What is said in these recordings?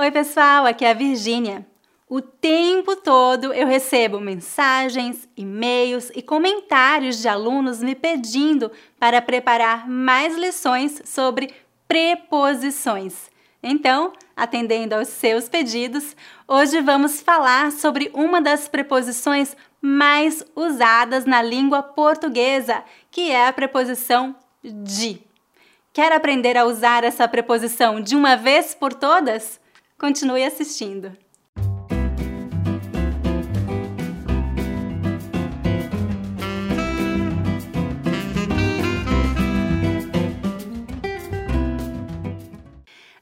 Oi, pessoal, aqui é a Virgínia. O tempo todo eu recebo mensagens, e-mails e comentários de alunos me pedindo para preparar mais lições sobre preposições. Então, atendendo aos seus pedidos, hoje vamos falar sobre uma das preposições mais usadas na língua portuguesa, que é a preposição de. Quer aprender a usar essa preposição de uma vez por todas? Continue assistindo.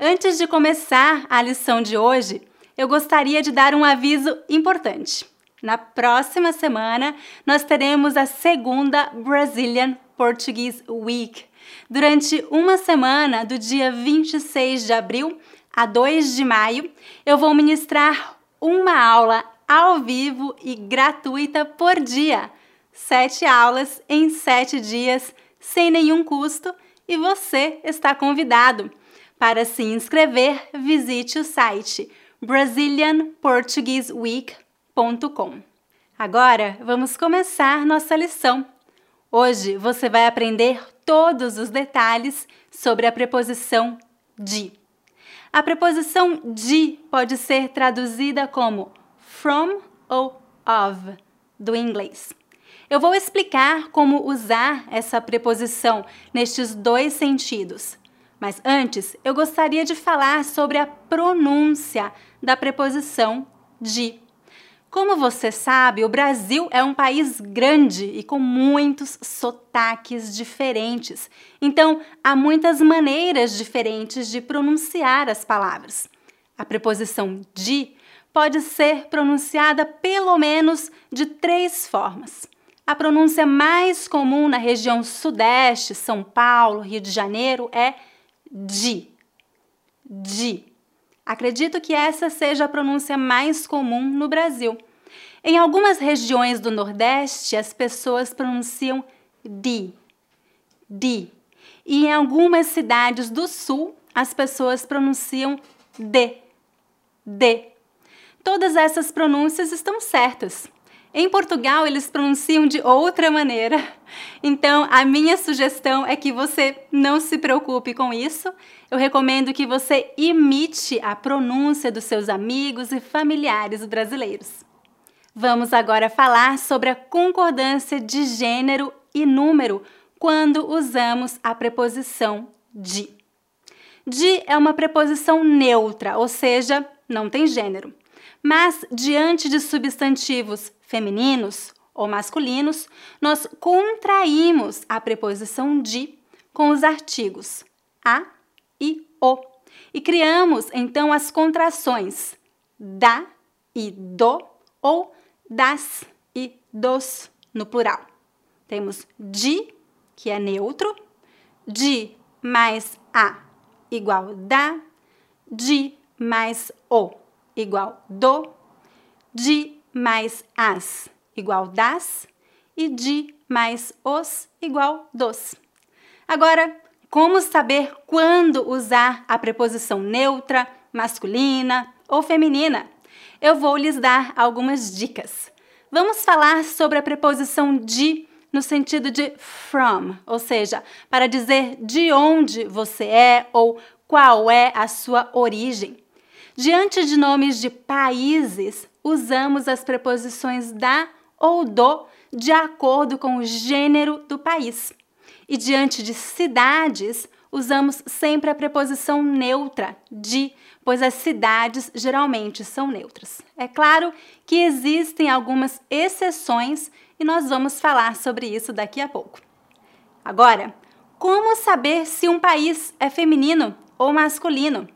Antes de começar a lição de hoje, eu gostaria de dar um aviso importante. Na próxima semana, nós teremos a segunda Brazilian Portuguese Week. Durante uma semana, do dia 26 de abril a 2 de maio, eu vou ministrar uma aula ao vivo e gratuita por dia. Sete aulas em sete dias, sem nenhum custo, e você está convidado. Para se inscrever, visite o site brazilianportugueseweek.com. Agora vamos começar nossa lição. Hoje você vai aprender todos os detalhes sobre a preposição de. A preposição de pode ser traduzida como from ou of, do inglês. Eu vou explicar como usar essa preposição nestes dois sentidos. Mas antes, eu gostaria de falar sobre a pronúncia da preposição de. Como você sabe, o Brasil é um país grande e com muitos sotaques diferentes. Então, há muitas maneiras diferentes de pronunciar as palavras. A preposição de pode ser pronunciada pelo menos de três formas. A pronúncia mais comum na região Sudeste, São Paulo, Rio de Janeiro é de. De. Acredito que essa seja a pronúncia mais comum no Brasil. Em algumas regiões do Nordeste, as pessoas pronunciam di, di. E em algumas cidades do Sul, as pessoas pronunciam de, de. Todas essas pronúncias estão certas. Em Portugal, eles pronunciam de outra maneira. Então, a minha sugestão é que você não se preocupe com isso. Eu recomendo que você imite a pronúncia dos seus amigos e familiares brasileiros. Vamos agora falar sobre a concordância de gênero e número quando usamos a preposição de. De é uma preposição neutra, ou seja, não tem gênero. Mas diante de substantivos femininos ou masculinos, nós contraímos a preposição de com os artigos a e o e criamos então as contrações da e do ou das e dos no plural. Temos de, que é neutro, de mais a igual da, de mais o igual do, de mais as igual das e de mais os igual dos. Agora, como saber quando usar a preposição neutra, masculina ou feminina? Eu vou lhes dar algumas dicas. Vamos falar sobre a preposição de no sentido de from, ou seja, para dizer de onde você é ou qual é a sua origem. Diante de nomes de países, usamos as preposições da ou do de acordo com o gênero do país. E diante de cidades, usamos sempre a preposição neutra de, pois as cidades geralmente são neutras. É claro que existem algumas exceções e nós vamos falar sobre isso daqui a pouco. Agora, como saber se um país é feminino ou masculino?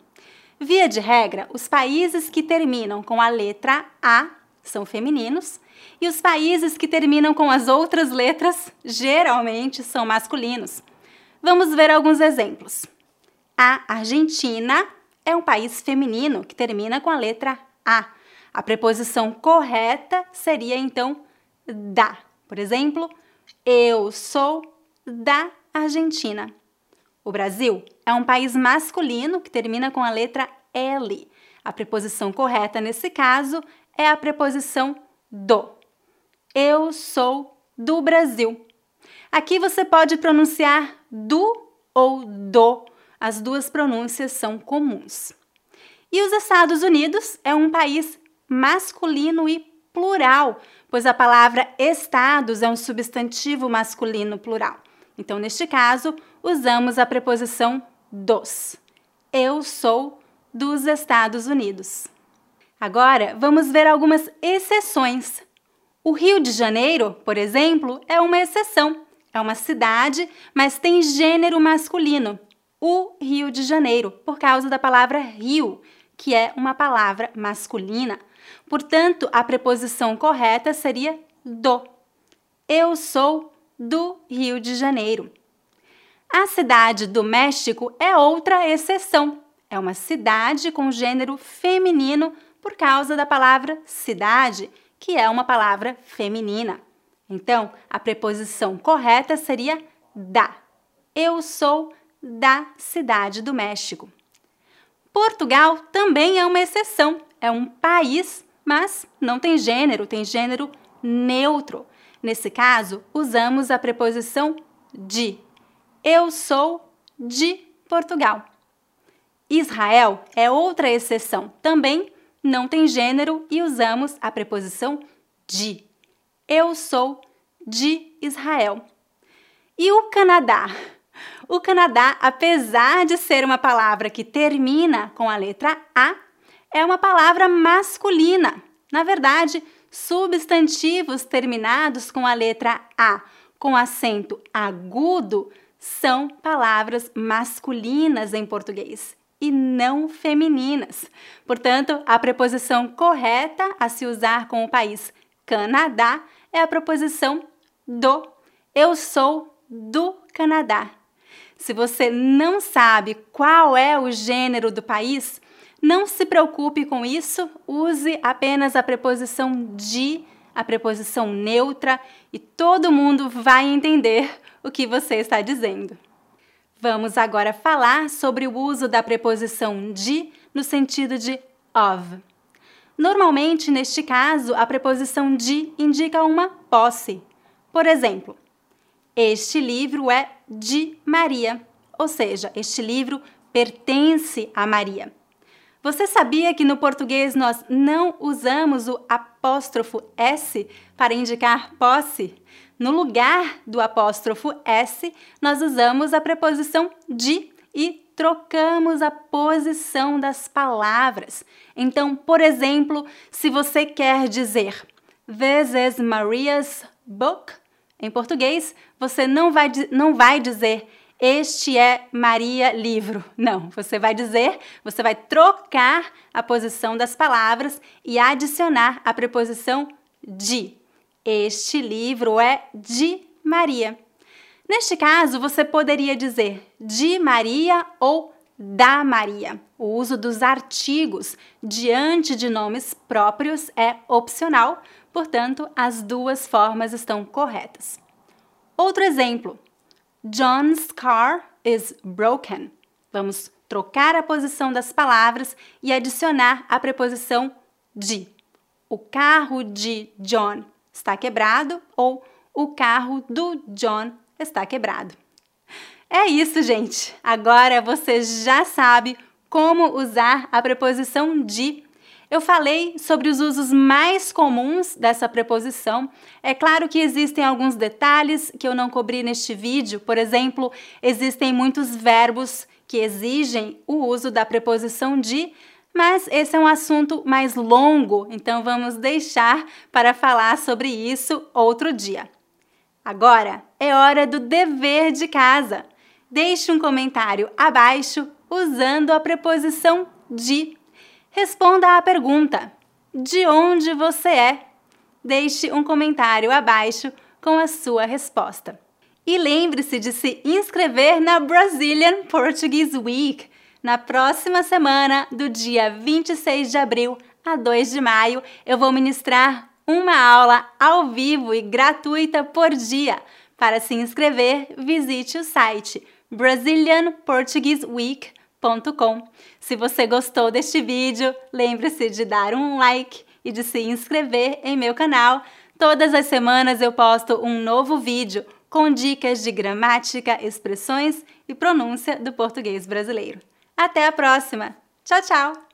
Via de regra, os países que terminam com a letra A são femininos e os países que terminam com as outras letras geralmente são masculinos. Vamos ver alguns exemplos. A Argentina é um país feminino que termina com a letra A. A preposição correta seria então da. Por exemplo, eu sou da Argentina. O Brasil é um país masculino que termina com a letra L. A preposição correta nesse caso é a preposição do. Eu sou do Brasil. Aqui você pode pronunciar do ou do. As duas pronúncias são comuns. E os Estados Unidos é um país masculino e plural, pois a palavra estados é um substantivo masculino plural. Então, neste caso, usamos a preposição dos. Eu sou dos Estados Unidos. Agora, vamos ver algumas exceções. O Rio de Janeiro, por exemplo, é uma exceção. É uma cidade, mas tem gênero masculino. O Rio de Janeiro, por causa da palavra rio, que é uma palavra masculina. Portanto, a preposição correta seria do. Eu sou do Rio de Janeiro. A cidade do México é outra exceção. É uma cidade com gênero feminino por causa da palavra cidade, que é uma palavra feminina. Então, a preposição correta seria da. Eu sou da cidade do México. Portugal também é uma exceção. É um país, mas não tem gênero, tem gênero neutro. Nesse caso, usamos a preposição de. Eu sou de Portugal. Israel é outra exceção. Também não tem gênero e usamos a preposição de. Eu sou de Israel. E o Canadá? O Canadá, apesar de ser uma palavra que termina com a letra A, é uma palavra masculina. Na verdade, substantivos terminados com a letra A com acento agudo são palavras masculinas em português e não femininas. Portanto, a preposição correta a se usar com o país Canadá é a preposição do. Eu sou do Canadá. Se você não sabe qual é o gênero do país, não se preocupe com isso, use apenas a preposição de, a preposição neutra, e todo mundo vai entender o que você está dizendo. Vamos agora falar sobre o uso da preposição de no sentido de of. Normalmente, neste caso, a preposição de indica uma posse. Por exemplo, este livro é de Maria, ou seja, este livro pertence a Maria. Você sabia que no português nós não usamos o apóstrofo S para indicar posse? No lugar do apóstrofo S, nós usamos a preposição de e trocamos a posição das palavras. Então, por exemplo, se você quer dizer This is Maria's book, em português, você não vai, não vai dizer este é Maria livro. Não, você vai dizer, você vai trocar a posição das palavras e adicionar a preposição de. Este livro é de Maria. Neste caso, você poderia dizer de Maria ou da Maria. O uso dos artigos diante de nomes próprios é opcional, Portanto, as duas formas estão corretas. Outro exemplo: John's car is broken. Vamos trocar a posição das palavras e adicionar a preposição de. O carro de John está quebrado ou o carro do John está quebrado. É isso, gente. Agora você já sabe como usar a preposição de eu falei sobre os usos mais comuns dessa preposição. É claro que existem alguns detalhes que eu não cobri neste vídeo. Por exemplo, existem muitos verbos que exigem o uso da preposição de, mas esse é um assunto mais longo, então vamos deixar para falar sobre isso outro dia. Agora é hora do dever de casa. Deixe um comentário abaixo usando a preposição de Responda à pergunta: De onde você é? Deixe um comentário abaixo com a sua resposta. E lembre-se de se inscrever na Brazilian Portuguese Week. Na próxima semana, do dia 26 de abril a 2 de maio, eu vou ministrar uma aula ao vivo e gratuita por dia. Para se inscrever, visite o site brazilianportugueseweek.com Se você gostou deste vídeo, lembre-se de dar um like e de se inscrever em meu canal. Todas as semanas eu posto um novo vídeo com dicas de gramática, expressões e pronúncia do português brasileiro. Até a próxima! Tchau, tchau!